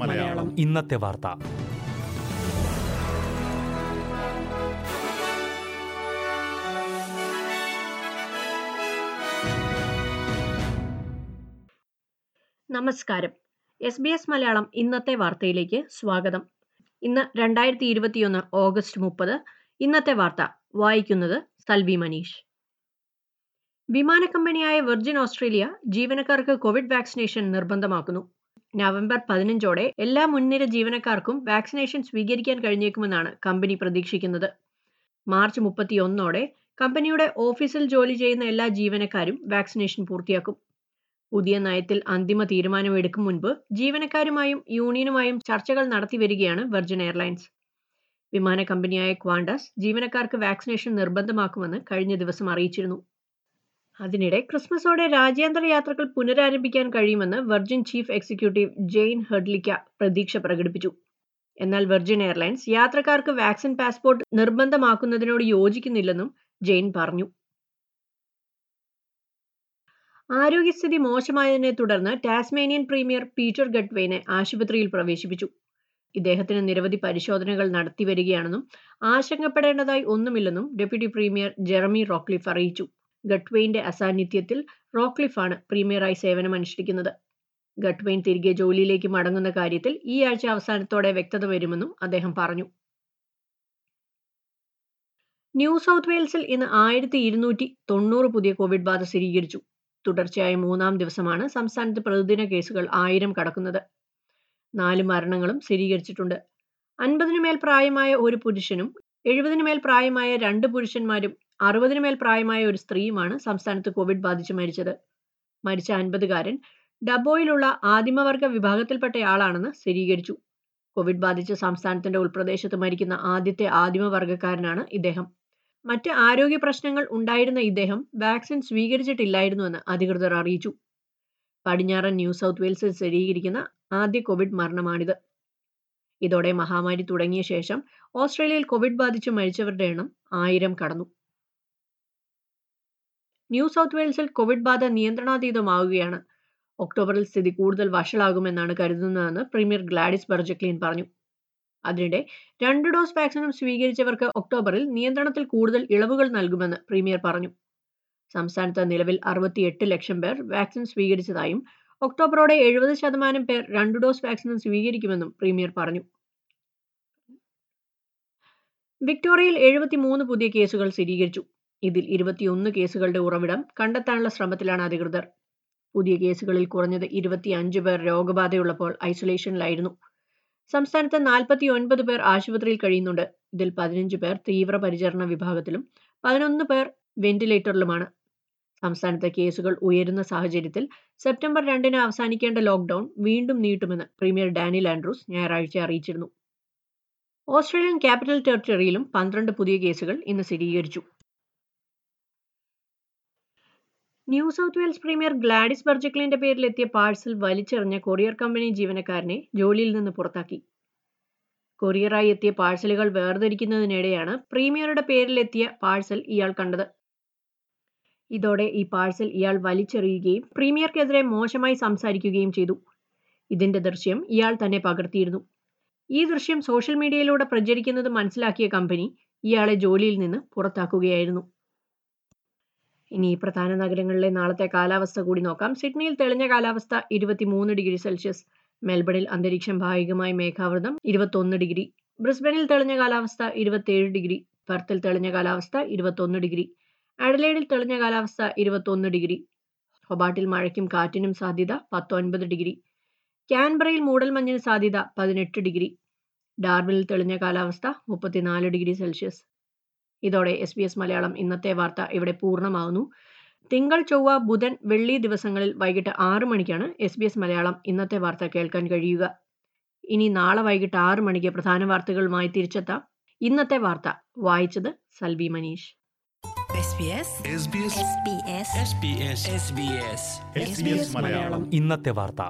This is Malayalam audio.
മലയാളം. ഇന്നത്തെ വാർത്ത. നമസ്കാരം. എസ് ബി എസ് മലയാളം ഇന്നത്തെ വാർത്തയിലേക്ക് സ്വാഗതം. ഇന്ന് രണ്ടായിരത്തി ഇരുപത്തിയൊന്ന് ഓഗസ്റ്റ് മുപ്പത്. ഇന്നത്തെ വാർത്ത വായിക്കുന്നത് സൽവി മനീഷ്. വിമാന കമ്പനിയായ വെർജിൻ ഓസ്ട്രേലിയ ജീവനക്കാർക്ക് കോവിഡ് വാക്സിനേഷൻ നിർബന്ധമാക്കുന്നു. നവംബർ പതിനഞ്ചോടെ എല്ലാ മുൻനിര ജീവനക്കാർക്കും വാക്സിനേഷൻ സ്വീകരിക്കാൻ കഴിഞ്ഞേക്കുമെന്നാണ് കമ്പനി പ്രതീക്ഷിക്കുന്നത്. മാർച്ച് മുപ്പത്തിയൊന്നോടെ കമ്പനിയുടെ ഓഫീസിൽ ജോലി ചെയ്യുന്ന എല്ലാ ജീവനക്കാരും വാക്സിനേഷൻ പൂർത്തിയാക്കും. പുതിയ നയത്തിൽ അന്തിമ തീരുമാനമെടുക്കും മുൻപ് ജീവനക്കാരുമായും യൂണിയനുമായും ചർച്ചകൾ നടത്തി വരികയാണ് വെർജിൻ എയർലൈൻസ്. വിമാന കമ്പനിയായ ക്വാണ്ടസ് ജീവനക്കാർക്ക് വാക്സിനേഷൻ നിർബന്ധമാക്കുമെന്ന് കഴിഞ്ഞ ദിവസം അറിയിച്ചിരുന്നു. അതിനിടെ ക്രിസ്മസോടെ രാജ്യാന്തര യാത്രകൾ പുനരാരംഭിക്കാൻ കഴിയുമെന്ന് Virgin chief executive Jayne Hrdlicka പ്രതീക്ഷ പ്രകടിപ്പിച്ചു. എന്നാൽ വെർജിൻ എയർലൈൻസ് യാത്രക്കാർക്ക് വാക്സിൻ പാസ്പോർട്ട് നിർബന്ധമാക്കുന്നതിനോട് യോജിക്കുന്നില്ലെന്നും ജെയിൻ പറഞ്ഞു. ആരോഗ്യസ്ഥിതി മോശമായതിനെ തുടർന്ന് ടാസ്മേനിയൻ പ്രീമിയർ പീറ്റർ ഗഡ്വേനെ ആശുപത്രിയിൽ പ്രവേശിപ്പിച്ചു. ഇദ്ദേഹത്തിന് നിരവധി പരിശോധനകൾ നടത്തി വരികയാണെന്നും ആശങ്കപ്പെടേണ്ടതായി ഒന്നുമില്ലെന്നും ഡെപ്യൂട്ടി പ്രീമിയർ ജെറമി റോക്ലിഫ് അറിയിച്ചു. ഗഡ്വെയിന്റെ അസാന്നിധ്യത്തിൽ റോക്ലിഫാണ് പ്രീമിയറായി സേവനമനുഷ്ഠിക്കുന്നത് ഗട്ട്വെയിൻ തിരികെ ജോലിയിലേക്ക് മടങ്ങുന്ന കാര്യത്തിൽ ഈ ആഴ്ച അവസാനത്തോടെ വ്യക്തത വരുമെന്നും അദ്ദേഹം പറഞ്ഞു. ന്യൂ സൗത്ത് വെയിൽസിൽ ഇന്ന് ആയിരത്തി ഇരുന്നൂറ്റി തൊണ്ണൂറ് പുതിയ കോവിഡ് ബാധ സ്ഥിരീകരിച്ചു. തുടർച്ചയായ മൂന്നാം ദിവസമാണ് സംസ്ഥാനത്ത് പ്രതിദിന കേസുകൾ ആയിരം കടക്കുന്നത്. നാല് മരണങ്ങളും സ്ഥിരീകരിച്ചിട്ടുണ്ട്. അൻപതിനു മേൽ പ്രായമായ ഒരു പുരുഷനും എഴുപതിനു മേൽ പ്രായമായ രണ്ട് പുരുഷന്മാരും അറുപതിനു മേൽ പ്രായമായ ഒരു സ്ത്രീയുമാണ് സംസ്ഥാനത്ത് കോവിഡ് ബാധിച്ച് മരിച്ചത്. മരിച്ച അൻപതുകാരൻ ഡബോയിലുള്ള ആദിമവർഗ വിഭാഗത്തിൽപ്പെട്ടയാളാണെന്ന് സ്ഥിരീകരിച്ചു. കോവിഡ് ബാധിച്ച് സംസ്ഥാനത്തിന്റെ ഉൾപ്രദേശത്ത് മരിക്കുന്ന ആദ്യത്തെ ആദിമവർഗക്കാരനാണ് ഇദ്ദേഹം. മറ്റ് ആരോഗ്യ പ്രശ്നങ്ങൾ ഉണ്ടായിരുന്ന ഇദ്ദേഹം വാക്സിൻ സ്വീകരിച്ചിട്ടില്ലായിരുന്നുവെന്ന് അധികൃതർ അറിയിച്ചു. പടിഞ്ഞാറൻ ന്യൂ സൗത്ത് വെയിൽസിൽ സ്ഥിരീകരിക്കുന്ന ആദ്യ കോവിഡ് മരണമാണിത്. ഇതോടെ മഹാമാരി തുടങ്ങിയ ശേഷം ഓസ്ട്രേലിയയിൽ കോവിഡ് ബാധിച്ച് മരിച്ചവരുടെ എണ്ണം ആയിരം കടന്നു. ന്യൂ സൗത്ത് വെയിൽസിൽ കോവിഡ് ബാധ നിയന്ത്രണാതീതമാവുകയാണ്. ഒക്ടോബറിൽ സ്ഥിതി കൂടുതൽ വഷളാകുമെന്നാണ് കരുതുന്നതെന്ന് പ്രീമിയർ ഗ്ലാഡിസ് ബർജക്ലീൻ പറഞ്ഞു. അതിനിടെ രണ്ട് ഡോസ് വാക്സിനും സ്വീകരിച്ചവർക്ക് ഒക്ടോബറിൽ നിയന്ത്രണത്തിൽ കൂടുതൽ ഇളവുകൾ നൽകുമെന്ന് പ്രീമിയർ പറഞ്ഞു. സംസ്ഥാനത്ത് നിലവിൽ അറുപത്തിയെട്ട് ലക്ഷം പേർ വാക്സിൻ സ്വീകരിച്ചതായും ഒക്ടോബറോടെ എഴുപത് ശതമാനം പേർ രണ്ട് ഡോസ് വാക്സിനും സ്വീകരിക്കുമെന്നും പ്രീമിയർ പറഞ്ഞു. വിക്ടോറിയയിൽ എഴുപത്തിമൂന്ന് പുതിയ കേസുകൾ സ്ഥിരീകരിച്ചു. ഇതിൽ ഇരുപത്തിയൊന്ന് കേസുകളുടെ ഉറവിടം കണ്ടെത്താനുള്ള ശ്രമത്തിലാണ് അധികൃതർ. പുതിയ കേസുകളിൽ കുറഞ്ഞത് ഇരുപത്തിയഞ്ച് പേർ രോഗബാധയുള്ളപ്പോൾ ഐസൊലേഷനിലായിരുന്നു. സംസ്ഥാനത്ത് നാൽപ്പത്തി ഒൻപത് പേർ ആശുപത്രിയിൽ കഴിയുന്നുണ്ട്. ഇതിൽ പതിനഞ്ച് പേർ തീവ്രപരിചരണ വിഭാഗത്തിലും പതിനൊന്ന് പേർ വെന്റിലേറ്ററിലുമാണ്. സംസ്ഥാനത്തെ കേസുകൾ ഉയരുന്ന സാഹചര്യത്തിൽ സെപ്റ്റംബർ രണ്ടിന് അവസാനിക്കേണ്ട ലോക്ക്ഡൌൺ വീണ്ടും നീട്ടുമെന്ന് പ്രീമിയർ ഡാനി ആൻഡ്രൂസ് ഞായറാഴ്ച അറിയിച്ചിരുന്നു. ഓസ്ട്രേലിയൻ ക്യാപിറ്റൽ ടെറിട്ടറിയിലും പന്ത്രണ്ട് പുതിയ കേസുകൾ ഇന്ന് സ്ഥിരീകരിച്ചു. New South Wales premier Gladys ബർജക്ലിന്റെ പേരിൽ എത്തിയ പാഴ്സൽ വലിച്ചെറിഞ്ഞ കൊറിയർ കമ്പനി ജീവനക്കാരനെ ജോലിയിൽ നിന്ന് പുറത്താക്കി. കൊറിയറായി എത്തിയ പാഴ്സലുകൾ വേർതിരിക്കുന്നതിനിടെയാണ് പ്രീമിയറുടെ പേരിൽ എത്തിയ പാഴ്സൽ ഇയാൾ കണ്ടത്. ഇതോടെ ഈ പാഴ്സൽ ഇയാൾ വലിച്ചെറിയുകയും പ്രീമിയർക്കെതിരെ മോശമായി സംസാരിക്കുകയും ചെയ്തു. ഇതിന്റെ ദൃശ്യം ഇയാൾ തന്നെ പകർത്തിയിരുന്നു. ഈ ദൃശ്യം സോഷ്യൽ മീഡിയയിലൂടെ പ്രചരിക്കുന്നത് മനസ്സിലാക്കിയ കമ്പനി ഇയാളെ ജോലിയിൽ നിന്ന് പുറത്താക്കുകയായിരുന്നു. ഇനി പ്രധാന നഗരങ്ങളിലെ നാളത്തെ കാലാവസ്ഥ കൂടി നോക്കാം. സിഡ്നിയിൽ തെളിഞ്ഞ കാലാവസ്ഥ ഇരുപത്തിമൂന്ന് ഡിഗ്രി സെൽഷ്യസ്. മെൽബണിൽ അന്തരീക്ഷം ഭാഗികമായി മേഘാവൃതം ഇരുപത്തൊന്ന് ഡിഗ്രി. ബ്രിസ്ബനിൽ തെളിഞ്ഞ കാലാവസ്ഥ ഇരുപത്തിയേഴ് ഡിഗ്രി. പെർത്തിൽ തെളിഞ്ഞ കാലാവസ്ഥ ഇരുപത്തൊന്ന് ഡിഗ്രി. അഡലേഡിൽ തെളിഞ്ഞ കാലാവസ്ഥ ഇരുപത്തൊന്ന് ഡിഗ്രി. ഹൊബാട്ടിൽ മഴയ്ക്കും കാറ്റിനും സാധ്യത പത്തൊൻപത് ഡിഗ്രി. ക്യാൻബറയിൽ മൂടൽമഞ്ഞിന് സാധ്യത പതിനെട്ട് ഡിഗ്രി. ഡാർബിനിൽ തെളിഞ്ഞ കാലാവസ്ഥ മുപ്പത്തിനാല് ഡിഗ്രി സെൽഷ്യസ്. ഇതോടെ എസ് ബി എസ് മലയാളം ഇന്നത്തെ വാർത്ത ഇവിടെ പൂർണമാകുന്നു തിങ്കൾ ചൊവ്വ ബുധൻ വെള്ളി ദിവസങ്ങളിൽ വൈകിട്ട് ആറ് മണിക്കാണ് എസ് ബി എസ് മലയാളം ഇന്നത്തെ വാർത്ത കേൾക്കാൻ കഴിയുക. ഇനി നാളെ വൈകിട്ട് ആറ് മണിക്ക് പ്രധാന വാർത്തകളുമായി തിരിച്ചെത്താം. ഇന്നത്തെ വാർത്ത. വായിച്ചത് Salvi Manish. SBS SBS SBS SBS SBS Malayalam ഇന്നത്തെ വാർത്ത.